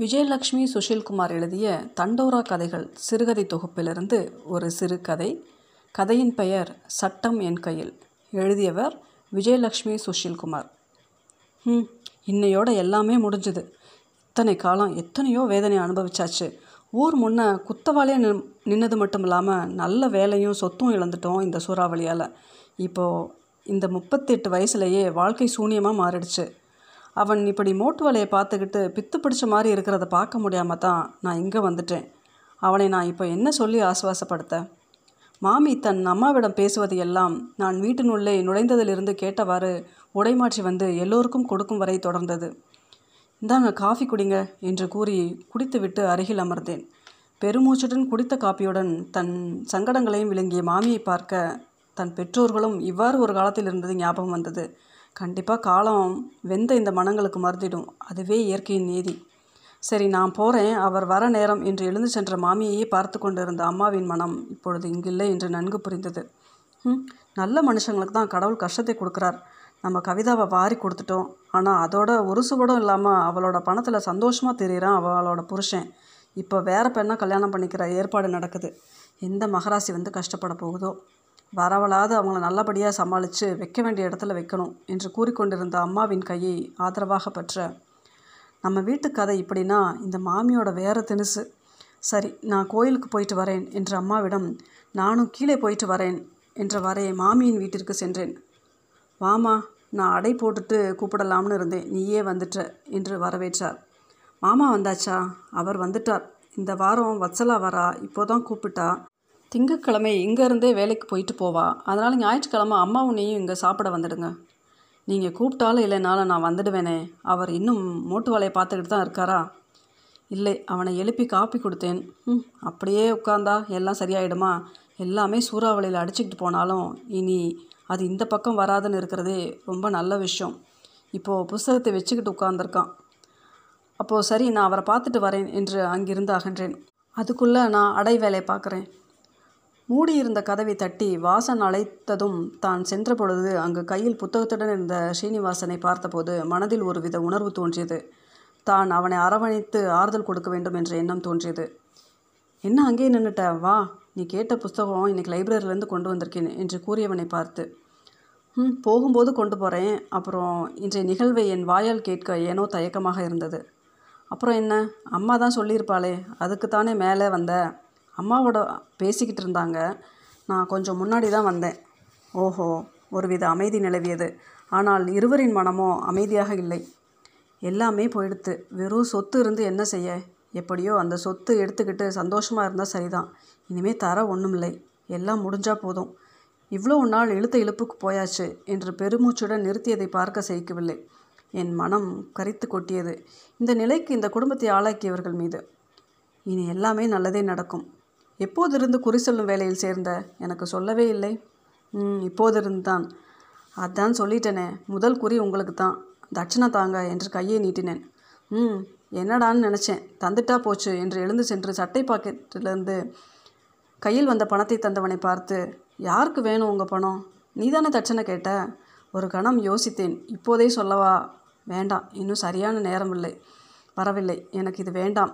விஜயலட்சுமி சுஷில்குமார் எழுதிய தண்டோரா கதைகள் சிறுகதை தொகுப்பிலிருந்து ஒரு சிறுகதை கதையின் பெயர் சட்டம் என் கையில். எழுதியவர் விஜயலட்சுமி சுஷில்குமார். ம் இன்னையோட எல்லாமே முடிஞ்சுது. இத்தனை காலம் எத்தனையோ வேதனை அனுபவிச்சாச்சு. ஊர் முன்ன குத்தவாளியாக நின் நின்னது மட்டும் இல்லாமல் நல்ல வேலையும் சொத்தும் இழந்துட்டோம் இந்த சூறாவளியால். இப்போது இந்த முப்பத்தெட்டு வயசுலேயே வாழ்க்கை சூனியமாக மாறிடுச்சு. அவன் இப்படி மோட்டு வலையை பார்த்துக்கிட்டு பித்து பிடிச்ச மாதிரி இருக்கிறத பார்க்க முடியாமல் தான் நான் இங்கே வந்துட்டேன். அவனை நான் இப்போ என்ன சொல்லி ஆசுவாசப்படுத்த? மாமி தன் அம்மாவிடம் பேசுவது எல்லாம் நான் வீட்டினுள்ளே நுழைந்ததிலிருந்து கேட்டவாறு உடைமாற்றி வந்து எல்லோருக்கும் கொடுக்கும் வரை தொடர்ந்தது. இந்தாங்க காஃபி குடிங்க என்று கூறி குடித்துவிட்டு அருகில் அமர்ந்தேன். பெருமூச்சுடன் குடித்த காப்பியுடன் தன் சங்கடங்களையும் விளங்கிய மாமியை பார்க்க தன் பெற்றோர்களும் இவ்வாறு ஒரு காலத்தில் இருந்தது ஞாபகம் வந்தது. கண்டிப்பாக காலம் வெந்த இந்த மனங்களுக்கு மருந்திடும். அதுவே இயற்கையின் நீதி. சரி நான் போகிறேன் அவர் வர நேரம் என்று எழுந்து சென்ற மாமியையே பார்த்து கொண்டிருந்த அம்மாவின் மனம் இப்பொழுது இங்கில்லை என்று நன்கு புரிந்தது. ம் நல்ல மனுஷங்களுக்கு தான் கடவுள் கஷ்டத்தை கொடுக்குறார். நம்ம கவிதாவை வாரி கொடுத்துட்டோம். ஆனால் அதோட ஒரு சுவடும் இல்லாமல் அவளோட பணத்தில் சந்தோஷமாக தெரியுறான் அவளோட புருஷன். இப்போ வேற பெண்ணை கல்யாணம் பண்ணிக்கிற ஏற்பாடு நடக்குது. எந்த மகராசி வந்து கஷ்டப்பட போகுதோ? வரவளாவது அவங்கள நல்லபடியாக சமாளித்து வைக்க வேண்டிய இடத்துல வைக்கணும் என்று கூறிக்கொண்டிருந்த அம்மாவின் கையை ஆதரவாக பற்ற நம்ம வீட்டு கதை இப்படின்னா இந்த மாமியோட வேற தினுசு சரி நான் கோயிலுக்கு போயிட்டு வரேன் என்ற அம்மாவிடம் நானும் கீழே போயிட்டு வரேன் என்றவாறே மாமியின் வீட்டிற்கு சென்றேன். வாமா நான் அடை போட்டுட்டு கூப்பிடலாம்னு இருந்தேன் நீயே வந்துட்ட என்று வரவேற்றார். மாமா வந்தாச்சா? அவர் வந்துட்டார். இந்த வாரம் வத்சலா வரா இப்போதான் கூப்பிட்டா. திங்கட்கிழமை இங்கேருந்தே வேலைக்கு போயிட்டு போவா. அதனால் ஞாயிற்றுக்கிழமை அம்மா உன்னையும் இங்கே சாப்பிட வந்துடுங்க. நீங்கள் கூப்பிட்டாலும் இல்லைனாலும் நான் வந்துடுவேனே. அவர் இன்னும் மோட்டு வேலையை பார்த்துக்கிட்டு தான் இருக்காரா? இல்லை அவனை எழுப்பி காப்பி கொடுத்தேன். ம் அப்படியே உட்காந்தா எல்லாம் சரியாயிடுமா? எல்லாமே சூறாவளியில் அடிச்சுக்கிட்டு போனாலும் இனி அது இந்த பக்கம் வராதுன்னு இருக்கிறதே ரொம்ப நல்ல விஷயம். இப்போது புஸ்தகத்தை வச்சுக்கிட்டு உட்காந்துருக்கான் அப்போது சரி நான் அவரை பார்த்துட்டு வரேன் என்று அங்கிருந்து அகன்றேன். அதுக்குள்ளே நான் அடை வேலையை பார்க்குறேன். மூடியிருந்த கதவை தட்டி வாசன் அழைத்ததும் தான் சென்ற பொழுது அங்கு கையில் புத்தகத்துடன் இருந்த ஸ்ரீனிவாசனை பார்த்தபோது மனதில் ஒருவித உணர்வு தோன்றியது. தான் அவனை அரவணைத்து ஆறுதல் கொடுக்க வேண்டும் என்ற எண்ணம் தோன்றியது. என்ன அங்கேயே நின்றுட்ட வா நீ கேட்ட புஸ்தகம் இன்னைக்கு லைப்ரரியிலேருந்து கொண்டு வந்திருக்கேன் என்று கூறியவனை பார்த்து. ம் போகும்போது கொண்டு போகிறேன் அப்புறம் இன்றைய நிகழ்வை என் வாயால் கேட்க ஏனோ தயக்கமாக இருந்தது. அப்புறம் என்ன? அம்மா தான் சொல்லியிருப்பாளே அதுக்கு தானே மேலே வந்த? அம்மாவோட பேசிக்கிட்டு இருந்தாங்க. நான் கொஞ்சம் முன்னாடி தான் வந்தேன். ஓஹோ ஒருவித அமைதி நிலவியது. ஆனால் இருவரின் மனமோ அமைதியாக இல்லை. எல்லாமே போயிடுத்து. வெறும் சொத்து இருந்து என்ன செய்ய? எப்படியோ அந்த சொத்து எடுத்துக்கிட்டு சந்தோஷமாக இருந்தால் சரிதான். இனிமேல் தர ஒன்றும் இல்லை எல்லாம் முடிஞ்சால் போதும். இவ்வளோ நாள் இழுத்த இழுப்புக்கு போயாச்சு என்று பெருமூச்சுடன் நிறுத்தியதை பார்க்க சகிக்கவில்லை. என் மனம் கரித்து கொட்டியது. இந்த நிலைக்கு இந்த குடும்பத்தை ஆளாக்கியவர்கள் மீது. இனி எல்லாமே நல்லதே நடக்கும். எப்போதிருந்து குறி சொல்லும் வேலையில் சேர்ந்த? எனக்கு சொல்லவே இல்லை. ம் இப்போதிருந்து தான் அதான் சொல்லிட்டேனே. முதல் குறி உங்களுக்கு தான் தட்சணை தாங்க என்று கையை நீட்டினேன். ம் என்னடான்னு நினச்சேன். தந்துட்டா போச்சு என்று எழுந்து சென்று சட்டை பாக்கெட்டிலிருந்து கையில் வந்த பணத்தை தந்தவனை பார்த்து யாருக்கு வேணும் உங்கள் பணம்? நீ தானே தட்சணை கேட்ட? ஒரு கணம் யோசித்தேன். இப்போதே சொல்லவா? வேண்டாம். இன்னும் சரியான நேரம் இல்லை வரவில்லை. எனக்கு இது வேண்டாம்.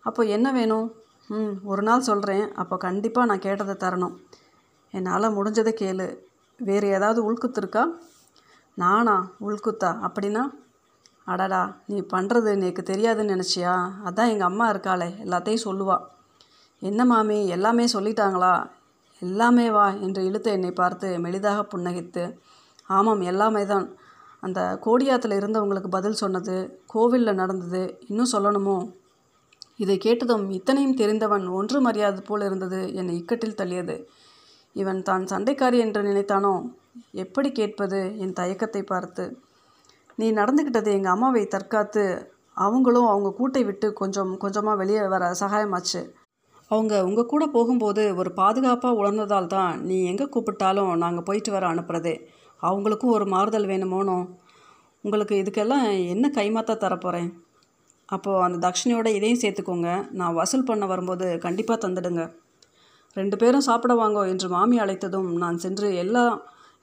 அப்போ என்ன வேணும்? ம் ஒரு நாள் சொல்கிறேன் அப்போ கண்டிப்பாக நான் கேட்டதை தரணும். என்னால் முடிஞ்சதை கேளு. வேறு ஏதாவது உள்குத்து இருக்கா நானா? உள்குத்தா? அப்படின்னா அடடா நீ பண்ணுறது எனக்கு தெரியாதுன்னு நினச்சியா? அதான் எங்கள் அம்மா இருக்காளே. எல்லாத்தையும் சொல்லுவா. என்ன மாமி எல்லாமே சொல்லிட்டாங்களா? எல்லாமே வா என்று இழுத்து என்னை பார்த்து மெலிதாக புன்னகைத்து ஆமாம் எல்லாமே தான். அந்த கோடியாத்தில் இருந்தவங்களுக்கு பதில் சொன்னது கோவிலில் நடந்தது இன்னும் சொல்லணுமோ? இதை கேட்டதும் இத்தனையும் தெரிந்தவன் ஒன்று மரியாதை போல் இருந்தது என்னை இக்கட்டில் தள்ளியது. இவன் தான் சண்டைக்காரி என்று நினைத்தானோ? எப்படி கேட்பது என் தயக்கத்தை பார்த்து. நீ நடந்துக்கிட்டது எங்கள் அம்மாவை தற்காத்து அவங்களும் அவங்க கூட்டை விட்டு கொஞ்சம் கொஞ்சமாக வெளியே வர சகாயமாச்சு. அவங்க உங்கள் கூட போகும்போது ஒரு பாதுகாப்பாக உணர்ந்ததால் தான் நீ எங்கே கூப்பிட்டாலும் நாங்கள் போயிட்டு வர அனுப்புகிறதே அவங்களுக்கும் ஒரு மாறுதல் வேணுமோனோ? உங்களுக்கு இதுக்கெல்லாம் என்ன கைமாத்தா தரப்போகிறேன் அப்போது அந்த தட்சணையோட இதையும் சேர்த்துக்கோங்க. நான் வசூல் பண்ண வரும்போது கண்டிப்பாக தந்துடுங்க. ரெண்டு பேரும் சாப்பிட வாங்கோ என்று மாமி அழைத்ததும் நான் சென்று எல்லாம்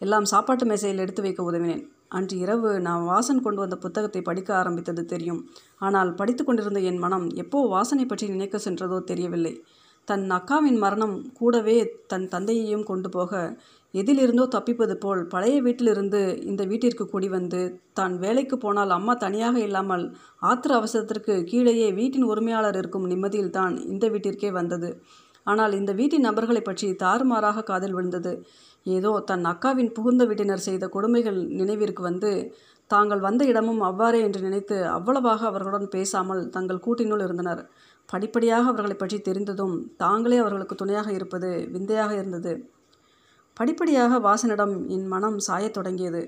எல்லாம் சாப்பாட்டு மேசையில் எடுத்து வைக்க உதவினேன். அன்று இரவு நான் வாசன் கொண்டு வந்த புத்தகத்தை படிக்க ஆரம்பித்தது தெரியும். ஆனால் படித்து கொண்டிருந்த என் மனம் எப்போ வாசனை பற்றி நினைக்க சென்றதோ தெரியவில்லை. தன் அக்காவின் மரணம் கூடவே தன் தந்தையையும் கொண்டு போக எதிலிருந்தோ தப்பிப்பது போல் பழைய வீட்டிலிருந்து இந்த வீட்டிற்கு கூடி வந்து தான் வேலைக்கு போனால் அம்மா தனியாக இல்லாமல் ஆத்திர அவசரத்திற்கு கீழேயே வீட்டின் உரிமையாளர் இருக்கும் நிம்மதியில்தான் இந்த வீட்டிற்கே வந்தது. ஆனால் இந்த வீட்டின் நபர்களை பற்றி தாறுமாறாக காதில் விழுந்தது. ஏதோ தன் அக்காவின் புகுந்த வீட்டினர் செய்த கொடுமைகள் நினைவிற்கு வந்து தாங்கள் வந்த இடமும் அவ்வாறே என்று நினைத்து அவ்வளவாக அவர்களுடன் பேசாமல் தங்கள் கூட்டினுள் இருந்தனர். படிப்படியாக அவர்களை பற்றி தெரிந்ததும் தாங்களே அவர்களுக்கு துணையாக இருப்பது விந்தையாக இருந்தது. படிப்படியாக வாசனிடம் என் மனம் சாயத் தொடங்கியது.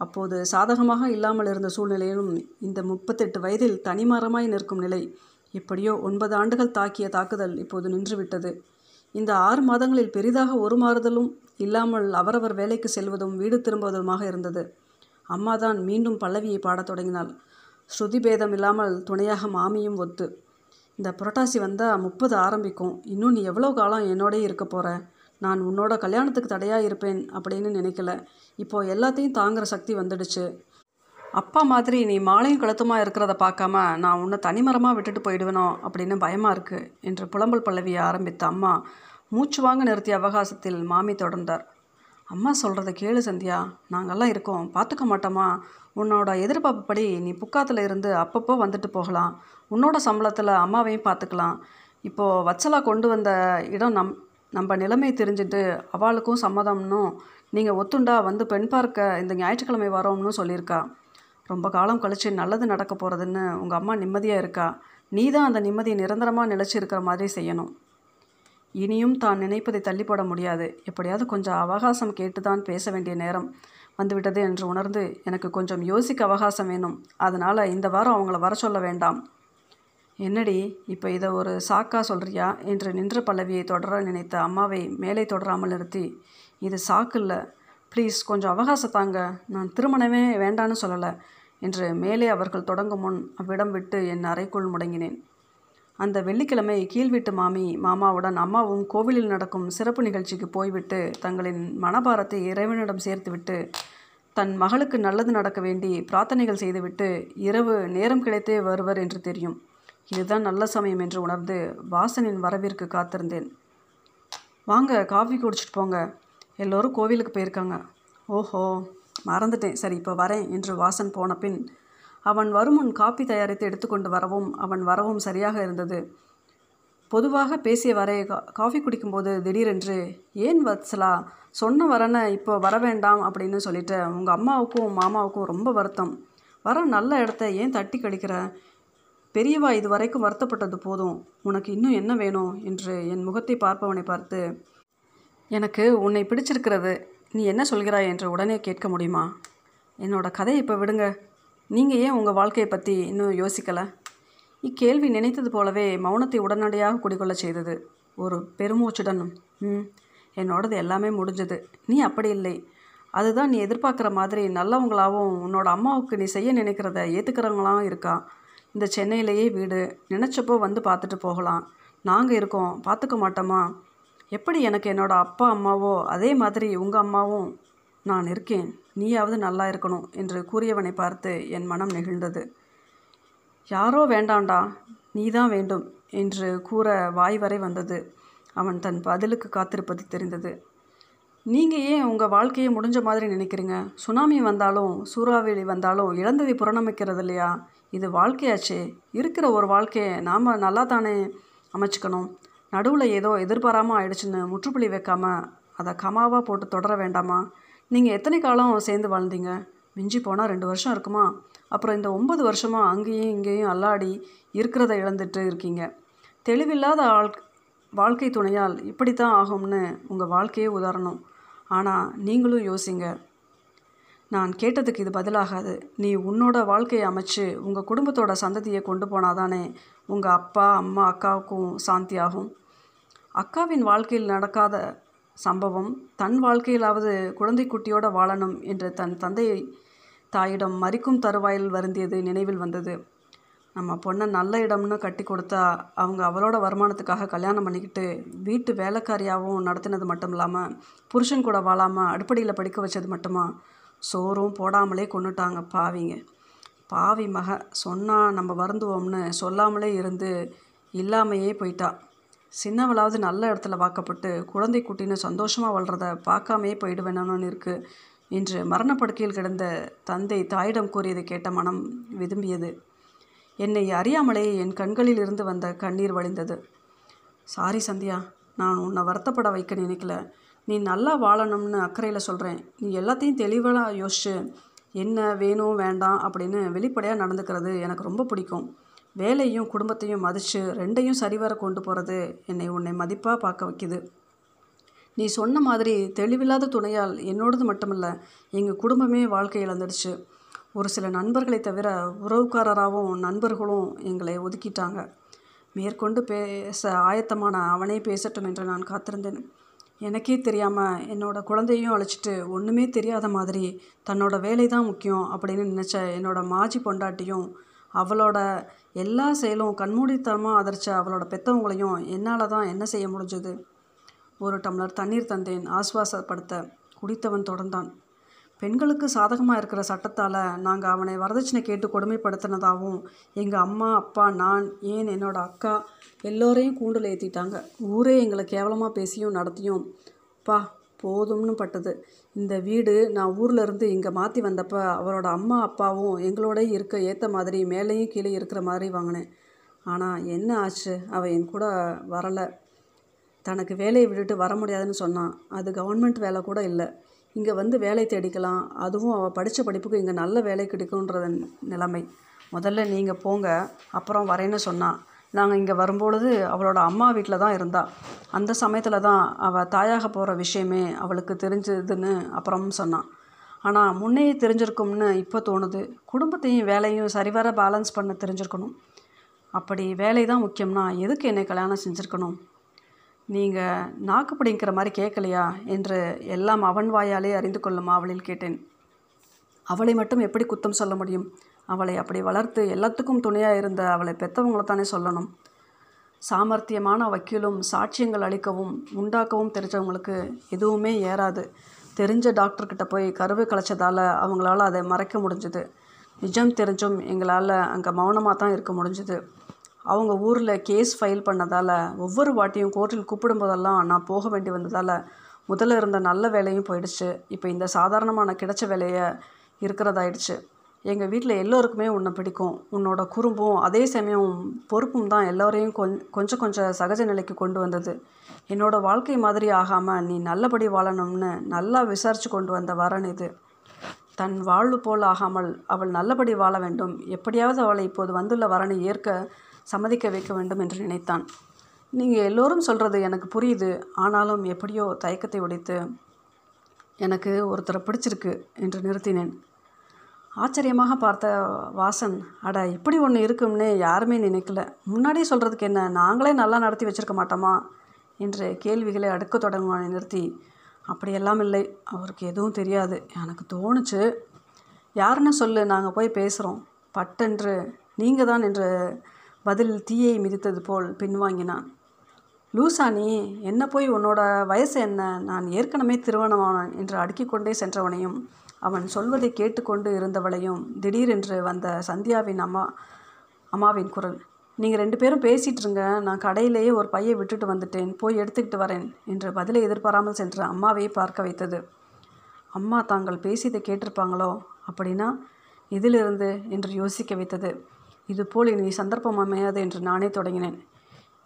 அப்போது சாதகமாக இல்லாமல் இருந்த சூழ்நிலையிலும் இந்த முப்பத்தெட்டு வயதில் தனிமரமாய் நிற்கும் நிலை எப்படியோ ஒன்பது ஆண்டுகள் தாக்கிய தாக்குதல் இப்போது நின்றுவிட்டது. இந்த ஆறு மாதங்களில் பெரிதாக ஒரு மாறுதலும் இல்லாமல் அவரவர் வேலைக்கு செல்வதும் வீடு திரும்புவதுமாக இருந்தது. அம்மாதான் மீண்டும் பல்லவியை பாடத் தொடங்கினாள். ஸ்ருதி பேதம் இல்லாமல் துணையாக மாமியும் ஒத்து இந்த புரட்டாசி வந்தால் முப்பது ஆரம்பிக்கும். இன்னும் நீ எவ்வளோ காலம் என்னோடய இருக்க போகிற நான் உன்னோட கல்யாணத்துக்கு தடையாக இருப்பேன் அப்படின்னு நினைக்கல. இப்போது எல்லாத்தையும் தாங்குற சக்தி வந்துடுச்சு. அப்பா மாதிரி நீ மாலையும் கழுத்துமா இருக்கிறத பார்க்காம நான் உன்னை தனிமரமாக விட்டுட்டு போயிடுவேனோ அப்படின்னு பயமாக இருக்குது என்று புலம்பல் பல்லவியை ஆரம்பித்த அம்மா மூச்சு வாங்க நிறுத்திய அவகாசத்தில் மாமி தொடர்ந்தார். அம்மா சொல்கிறத கேளு சந்தியா நாங்கள்லாம் இருக்கோம் பார்த்துக்க மாட்டோமா? உன்னோட எதிர்பார்ப்புப்படி நீ புக்காத்தில் இருந்து அப்பப்போ வந்துட்டு போகலாம். உன்னோட சம்பளத்தில் அம்மாவையும் பார்த்துக்கலாம். இப்போது வச்சலா கொண்டு வந்த இடம் நம் நம்ம நிலைமை தெரிஞ்சுட்டு அவளுக்கும் சம்மதம்னும் நீங்கள் ஒத்துண்டா வந்து பெண் பார்க்க இந்த ஞாயிற்றுக்கிழமை வரோம்னு சொல்லியிருக்கா. ரொம்ப காலம் கழித்து நல்லது நடக்க போகிறதுன்னு உங்கள் அம்மா நிம்மதியாக இருக்கா? நீ தான் அந்த நிம்மதியை நிரந்தரமாக நிலச்சிருக்கிற மாதிரி செய்யணும். இனியும் தான் நினைப்பதை தள்ளி போட முடியாது. எப்படியாவது கொஞ்சம் அவகாசம் கேட்டு தான் பேச வேண்டிய நேரம் வந்துவிட்டது என்று உணர்ந்து எனக்கு கொஞ்சம் யோசிக்க அவகாசம் வேணும். அதனால் இந்த வாரம் அவங்கள வர சொல்ல வேண்டாம். என்னடி இப்போ இதை ஒரு சாக்கா சொல்கிறியா என்று நின்ற பல்லவியை தொடர நினைத்த அம்மாவை மேலே தொடராமல் நிறுத்தி இது சாக்கு இல்லை. ப்ளீஸ் கொஞ்சம் அவகாசம் தாங்க. நான் திருமணமே வேண்டான்னு சொல்லலை என்று மேலே அவர்கள் தொடங்கும் முன் அவ்விடம் விட்டு என் அறைக்குள் முடங்கினேன். அந்த வெள்ளிக்கிழமை கீழ்வீட்டு மாமி மாமாவுடன் அம்மாவும் கோவிலில் நடக்கும் சிறப்பு நிகழ்ச்சிக்கு போய்விட்டு தங்களின் மனபாரத்தை இறைவனிடம் சேர்த்துவிட்டு தன் மகளுக்கு நல்லது நடக்க வேண்டி பிரார்த்தனைகள் செய்துவிட்டு இரவு நேரம் கிடைத்தே வருவர் என்று தெரியும். இதுதான் நல்ல சமயம் என்று உணர்ந்து வாசனின் வரவிற்கு காத்திருந்தேன். வாங்க காஃபி குடிச்சிட்டு போங்க. எல்லோரும் கோவிலுக்கு போயிருக்காங்க. ஓஹோ மறந்துட்டேன். சரி இப்போ வரேன் என்று வாசன் போன பின் அவன் வருமுன் காப்பி தயாரித்து எடுத்துக்கொண்டு வரவும் அவன் வரவும் சரியாக இருந்தது. பொதுவாக பேசிய வரை கா- காஃபி குடிக்கும்போது திடீரென்று ஏன் வத்சலா சொன்ன வரன இப்போ வர வேண்டாம் அப்படின்னு சொல்லிட்டு உங்கள் அம்மாவுக்கும் மாமாவுக்கும் ரொம்ப வருத்தம். வர நல்ல இடத்த ஏன் தட்டி கழிக்கிற? பெரியவா இது வரைக்கும் வருத்தப்பட்டது போதும். உனக்கு இன்னும் என்ன வேணும்? என்று என் முகத்தை பார்ப்பவனை பார்த்து எனக்கு உன்னை பிடிச்சிருக்கிறது. நீ என்ன சொல்கிறாய் என்று உடனே கேட்க முடியுமா? என்னோட கதையை இப்போ விடுங்க. நீங்கள் ஏன் உங்கள் வாழ்க்கையை பற்றி இன்னும் யோசிக்கலை? இக்கேள்வி நினைத்தது போலவே மௌனத்தை உடனடியாக குடிகொள்ள செய்தது. ஒரு பெருமூச்சுடன் ம் என்னோடது எல்லாமே முடிஞ்சது. நீ அப்படி இல்லை. அதுதான் நீ எதிர்பார்க்குற மாதிரி நல்லவங்களாகவும் உன்னோட அம்மாவுக்கு நீ செய்ய நினைக்கிறத ஏற்றுக்கிறவங்களாம் இருக்கா. இந்த சென்னையிலேயே வீடு. நினச்சப்போ வந்து பார்த்துட்டு போகலாம். நாங்கள் இருக்கோம். பார்த்துக்க மாட்டோமா? எப்படி எனக்கு என்னோடய அப்பா அம்மாவோ அதே மாதிரி உங்கள் அம்மாவும் நான் இருக்கேன். நீயாவது நல்லா இருக்கணும் என்று கூறியவனை பார்த்து என் மனம் நெகிழ்ந்தது. யாரோ வேண்டாண்டா? நீதான் வேண்டும் என்று கூற வாய் வரை வந்தது. அவன் தன் பதிலுக்கு காத்திருப்பது தெரிந்தது. நீங்கள் ஏன் உங்கள் வாழ்க்கையை முடிஞ்ச மாதிரி நினைக்கிறீங்க? சுனாமி வந்தாலும் சூறாவளி வந்தாலும் இழந்ததை புறணமைக்கிறது இல்லையா இது வாழ்க்கையாச்சே. இருக்கிற ஒரு வாழ்க்கையை நாம் நல்லா தானே அமைச்சுக்கணும். நடுவில் ஏதோ எதிர்பாராமல் ஆயிடுச்சுன்னு முற்றுப்புள்ளி வைக்காமல் அதை கமாவாக போட்டு தொடர வேண்டாமா? நீங்கள் எத்தனை காலம் சேர்ந்து வாழ்ந்தீங்க? மிஞ்சி போனால் ரெண்டு வருஷம் இருக்குமா? அப்புறம் இந்த ஒம்பது வருஷமாக அங்கேயும் இங்கேயும் அல்லாடி இருக்கிறத இழந்துட்டு இருக்கீங்க. தெளிவில்லாத ஆள் வாழ்க்கை துணையால் இப்படித்தான் ஆகும்னு உங்கள் வாழ்க்கையே உதாரணம். ஆனால் நீங்களும் யோசிங்க. நான் கேட்டதுக்கு இது பதிலாகாது. நீ உன்னோட வாழ்க்கையை அமைச்சு உங்கள் குடும்பத்தோட சந்ததியை கொண்டு போனாதானே உங்கள் அப்பா அம்மா அக்காவுக்கும் சாந்தியாகும் அக்காவின் வாழ்க்கையில் நடக்காத சம்பவம் தன் வாழ்க்கையிலாவது குழந்தை குட்டியோட வாழணும் என்று தன் தந்தையை தாயிடம் மறிக்கும் தருவாயில் வருந்தியது நினைவில் வந்தது. நம்ம பொண்ணை நல்ல இடம்னு கட்டி கொடுத்தா அவங்க அவளோட வருமானத்துக்காக கல்யாணம் பண்ணிக்கிட்டு வீட்டு வேலைக்காரியாகவும் நடத்தினது மட்டும் இல்லாமல் புருஷன் கூட வாழாமல் அடுப்படியில் படிக்க வச்சது மட்டுமா? சோறும் போடாமலே கொண்டுட்டாங்க பாவிங்க. பாவி மக சொன்னால் நம்ம வருந்துவோம்னு சொல்லாமலே இருந்து இல்லாமையே போயிட்டா. சின்னவளாவது நல்ல இடத்துல வாக்கப்பட்டு குழந்தை குட்டின்னு சந்தோஷமாக வளர்கிறத பார்க்காமையே போயிடுவேணும்னு இருக்குது இன்று மரணப்படுக்கையில் கிடந்த தந்தை தாயிடம் கூறியதை கேட்ட மனம் விரும்பியது என்னை அறியாமலே என் கண்களில் இருந்து வந்த கண்ணீர் வழிந்தது. சாரி சந்தியா நான் உன்னை வருத்தப்பட வைக்க நினைக்கல. நீ நல்லா வாழணும்னு அக்கறையில் சொல்கிறேன் நீ எல்லாத்தையும் தெளிவாக யோசிச்சு என்ன வேணும் வேண்டாம் அப்படின்னு வெளிப்படையாக நடந்துக்கிறது எனக்கு ரொம்ப பிடிக்கும். வேலையும் குடும்பத்தையும் மதித்து ரெண்டையும் சரிவர கொண்டு போகிறது என்னை உன்னை மதிப்பாக பார்க்க வைக்குது. நீ சொன்ன மாதிரி தெளிவில்லாத துணையால் என்னோடது மட்டுமல்ல எங்கள் குடும்பமே வாழ்க்கை இழந்துடுச்சு. ஒரு சில நண்பர்களை தவிர உறவுக்காரராகவும் நண்பர்களும் எங்களை ஒதுக்கிட்டாங்க. மேற்கொண்டு பேச ஆயத்தமான அவனே பேசட்டும் என்று நான் காத்திருந்தேன். எனக்கே தெரியாமல் என்னோடய குழந்தையும் அழைச்சிட்டு ஒன்றுமே தெரியாத மாதிரி தன்னோட வேலை தான் முக்கியம் அப்படின்னு நினச்ச என்னோடய மாஜி பொண்டாட்டியும் அவளோட எல்லா செயலும் கண்மூடித்தனமாக அதிர்ச்ச அவளோட பெத்தவங்களையும் என்னால் தான் என்ன செய்ய முடிஞ்சது? ஒரு டம்ளர் தண்ணீர் தந்தேன் ஆஸ்வாசப்படுத்த குடித்தவன் தொடர்ந்தான். பெண்களுக்கு சாதகமாக இருக்கிற சட்டத்தால் நாங்கள் அவனை வரதட்சணை கேட்டு கொடுமைப்படுத்தினதாகவும் எங்கள் அம்மா அப்பா நான் ஏன் என்னோட அக்கா எல்லோரையும் கூண்டில் ஏற்றிட்டாங்க ஊரே எங்களை கேவலமாக பேசியும் நடத்தியும் பா போதும்னு பட்டது. இந்த வீடு நான் ஊரில் இருந்து இங்கே மாற்றி வந்தப்போ அவரோட அம்மா அப்பாவும் எங்களோட இருக்க ஏற்ற மாதிரி மேலேயும் கீழே இருக்கிற மாதிரி வாங்கினேன். ஆனால் என்ன ஆச்சு? அவள் என் கூட வரலை. தனக்கு வேலையை விட்டுட்டு வர முடியாதுன்னு சொன்னான். அது கவர்மெண்ட் வேலை கூட இல்லை. இங்கே வந்து வேலை தேடிக்கலாம். அதுவும் அவள் படித்த படிப்புக்கு இங்கே நல்ல வேலை கிடைக்குன்ற நிலைமை. முதல்ல நீங்கள் போங்க. அப்புறம் வரேன்னு சொன்னான் நாங்கள் இங்கே வரும்பொழுது அவளோட அம்மா வீட்டில் தான் இருந்தா. அந்த சமயத்தில் தான் அவள் தாயாக போகிற விஷயமே அவளுக்கு தெரிஞ்சதுன்னு அப்புறம் சொன்னான் ஆனால் முன்னையே தெரிஞ்சிருக்கும்னு இப்போ தோணுது. குடும்பத்தையும் வேலையும் சரிவர பேலன்ஸ் பண்ண தெரிஞ்சிருக்கணும். அப்படி வேலை தான் முக்கியம்னா எதுக்கு என்னை கல்யாணம் செஞ்சுருக்கணும்? நீங்கள் நாக்கு பிடிங்கிற மாதிரி கேட்கலையா என்று எல்லாம் அவன் வாயாலே அறிந்து கொள்ளும் அவளில் கேட்டேன். அவளை மட்டும் எப்படி குத்தம் சொல்ல முடியும்? அவளை அப்படி வளர்த்து எல்லாத்துக்கும் துணையாக இருந்த அவளை பெற்றவங்களை தானே சொல்லணும். சாமர்த்தியமான வக்கீலும் சாட்சியங்கள் அளிக்கவும் உண்டாக்கவும் தெரிஞ்சவங்களுக்கு எதுவுமே ஏறாது. தெரிஞ்ச டாக்டர்கிட்ட போய் கருவை கலைச்சதால் அவங்களால அதை மறைக்க முடிஞ்சுது. நிஜம் தெரிஞ்சும் எங்களால் அங்கே மௌனமாக தான் இருக்க முடிஞ்சுது. அவங்க ஊரில் கேஸ் ஃபைல் பண்ணதால் ஒவ்வொரு வாட்டியும் கோர்ட்டில் கூப்பிடும்போதெல்லாம் நான் போக வேண்டி வந்ததால் முதல்ல இருந்த நல்ல வேலையும் போயிடுச்சு. இப்போ இந்த சாதாரணமான கிடைச்ச வேலையை இருக்கிறதாயிடுச்சு. எங்கள் வீட்டில் எல்லோருக்குமே உன்னை பிடிக்கும். உன்னோட குறும்பும் அதே சமயம் பொறுப்பும் தான் எல்லோரையும் கொஞ் கொஞ்சம் கொஞ்சம் சகஜ நிலைக்கு கொண்டு வந்தது. என்னோட வாழ்க்கை மாதிரி ஆகாமல் நீ நல்லபடி வாழணும்னு நல்லா விசாரித்து கொண்டு வந்த வரன் இது. தன் வாழ்வு போல் ஆகாமல் அவள் நல்லபடி வாழ வேண்டும். எப்படியாவது அவளை இப்போது வந்துள்ள வரனை ஏற்க சம்மதிக்க வைக்க வேண்டும் என்று நினைத்தான். நீங்கள் எல்லோரும் சொல்கிறது எனக்கு புரியுது. ஆனாலும் எப்படியோ தயக்கத்தை உடைத்து எனக்கு ஒருத்தரை பிடிச்சிருக்கு என்று நிறுத்தினேன். ஆச்சரியமாக பார்த்த வாசன் அட இப்படி ஒன்று இருக்கும்னே யாருமே நினைக்கல. முன்னாடியே சொல்கிறதுக்கு என்ன நாங்களே நல்லா நடத்தி வச்சுருக்க மாட்டோமா? என்று கேள்விகளை அடுக்க தொடங்குவானை நிறுத்தி அப்படியெல்லாம் இல்லை. அவருக்கு எதுவும் தெரியாது. எனக்கு தோணுச்சு யாருன்னு சொல்லு நாங்கள் போய் பேசுகிறோம் பட்டென்று நீங்கள் தான் என்று பதில் தீயை மிதித்தது போல் பின்வாங்கினான். லூசா நீ என்ன போய் உன்னோட வயசு என்ன? நான் ஏற்கனவே திருமணமானேன் என்று அடுக்கிக் கொண்டே சென்றவனையும் அவன் சொல்வதை கேட்டுக்கொண்டு இருந்தவளையும் திடீரென்று வந்த சந்தியாவின் அம்மா அம்மாவின் குரல் நீங்கள் ரெண்டு பேரும் பேசிகிட்டு இருங்க நான் கடையிலேயே ஒரு பையை விட்டுட்டு வந்துட்டேன் போய் எடுத்துக்கிட்டு வரேன் என்று பதிலை எதிர்பாராமல் சென்ற அம்மாவை பார்க்க வைத்தது. அம்மா தாங்கள் பேசியதை கேட்டிருப்பாங்களோ? அப்படின்னா இதிலிருந்து என்று யோசிக்க வைத்தது. இதுபோல் இனி சந்தர்ப்பம் அமையாது என்று நானே தொடங்கினேன்.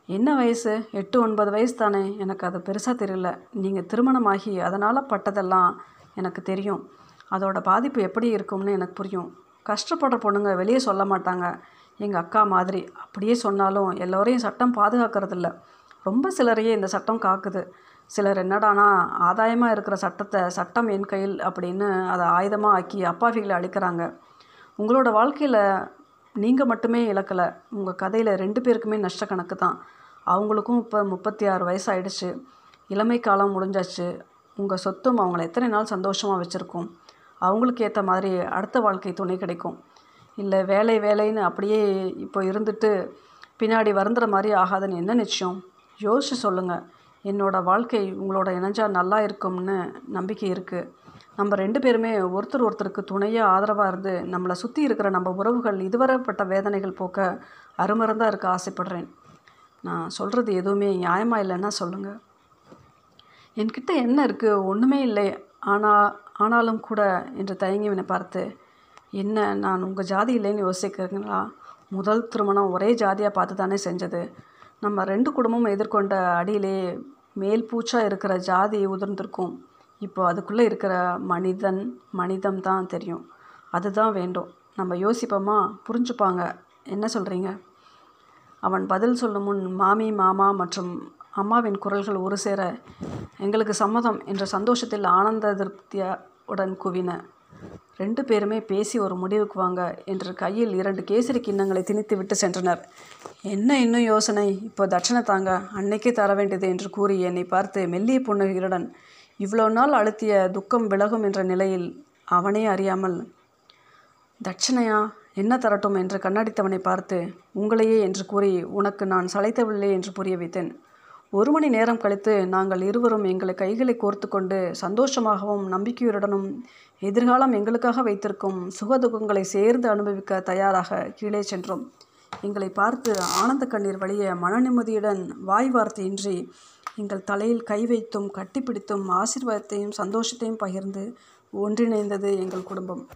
என்ன வயசு? எட்டு ஒன்பது வயசு தானே. எனக்கு அது பெருசாக தெரியல. நீங்கள் திருமணமாகி அதனால் பட்டதெல்லாம் எனக்கு தெரியும். அதோட பாதிப்பு எப்படி இருக்கும்னு எனக்கு புரியும். கஷ்டப்படுற பொண்ணுங்க வெளியே சொல்ல மாட்டாங்க. எங்கள் அக்கா மாதிரி. அப்படியே சொன்னாலும் எல்லோரையும் சட்டம் பாதுகாக்கிறதில்ல. ரொம்ப சிலரையே இந்த சட்டம் காக்குது. சிலர் என்னடானா ஆதாயமாக இருக்கிற சட்டத்தை சட்டம் என் கையில் அப்படின்னு அதை ஆயுதமாக ஆக்கி அப்பாவிகளை அழிக்கிறாங்க. உங்களோட வாழ்க்கையில் நீங்கள் மட்டுமே இழக்கலை. உங்கள் கதையில் ரெண்டு பேருக்குமே நஷ்ட கணக்கு தான். அவங்களுக்கும் இப்போ முப்பத்தி ஆறு வயசு ஆயிடுச்சு இளமை காலம் முடிஞ்சாச்சு. உங்கள் சொத்தும் அவங்கள எத்தனை நாள் சந்தோஷமாக வச்சுருக்கும்? அவங்களுக்கு ஏற்ற மாதிரி அடுத்த வாழ்க்கை துணை கிடைக்கும். இல்லை வேலை வேலைன்னு அப்படியே இப்போ இருந்துட்டு பின்னாடி வருந்துற மாதிரி ஆகாதுன்னு என்ன நிச்சயம்? யோசிச்சு சொல்லுங்கள் என்னோடய வாழ்க்கை உங்களோட இணைஞ்சால் நல்லா இருக்கும்னு நம்பிக்கை இருக்குது நம்ம ரெண்டு பேருமே ஒருத்தர் ஒருத்தருக்கு துணையாக ஆதரவாக இருந்து நம்மளை சுற்றி இருக்கிற நம்ம உறவுகள் இதுவரைப்பட்ட வேதனைகள் போக்க அருமருந்தாக இருக்க ஆசைப்படுறேன். நான் சொல்கிறது எதுவுமே நியாயமாக இல்லைன்னா சொல்லுங்கள் என்கிட்ட என்ன இருக்குது ஒன்றுமே இல்லை. ஆனால் ஆனாலும் கூட என்று தயங்கிவினை பார்த்து என்ன நான் உங்கள் ஜாதி இல்லைன்னு யோசிக்கிறீங்களா? முதல் திருமணம் ஒரே ஜாதியாக பார்த்து தானே செஞ்சது. நம்ம ரெண்டு குடும்பமும் எதிர்கொண்ட அடியிலே மேல் பூச்சாக இருக்கிற ஜாதி உதிர்ந்திருக்கும். இப்போ அதுக்குள்ளே இருக்கிற மனிதன் மனிதம் தான் தெரியும். அதுதான் வேண்டும். நம்ம யோசிப்போமா? புரிஞ்சுப்பாங்க. என்ன சொல்கிறீங்க அவன் பதில் சொல்லும் முன் மாமி மாமா மற்றும் அம்மாவின் குரல்கள் ஒரு சேர எங்களுக்கு சம்மதம் என்ற சந்தோஷத்தில் ஆனந்த திருப்தியுடன் குவின. ரெண்டு பேருமே பேசி ஒரு முடிவுக்கு வாங்க என்று கையில் இரண்டு கேசரி கிண்ணங்களை திணித்து விட்டு சென்றனர். என்ன இன்னும் யோசனை? இப்போ தட்சணை தாங்க அன்னைக்கே தர வேண்டியது என்று கூறி என்னை பார்த்து மெல்லிய புன்னகையுடன் இவ்வளோ நாள் அழுத்திய துக்கம் விலகும் என்ற நிலையில் அவனே அறியாமல் தட்சணையா என்ன தரட்டும்? என்று கண்ணடித்தவனை பார்த்து உங்களையே என்று கூறி உனக்கு நான் சளைத்தவில்லை என்று புரிய வைத்தேன். ஒரு மணி நேரம் கழித்து நாங்கள் இருவரும் எங்களை கைகளை கோர்த்து கொண்டு சந்தோஷமாகவும் நம்பிக்கையுடனும் எதிர்காலம் எங்களுக்காக வைத்திருக்கும் சுகதுக்கங்களை சேர்ந்து அனுபவிக்க தயாராக கீழே சென்றோம். எங்களை பார்த்து ஆனந்த கண்ணீர் வழிய மன நிம்மதியுடன் வாய் வார்த்தையின்றி எங்கள் தலையில் கை வைத்தும் கட்டிப்பிடித்தும் ஆசீர்வாதத்தையும் சந்தோஷத்தையும் பகிர்ந்து ஒன்றிணைந்தது எங்கள் குடும்பம்.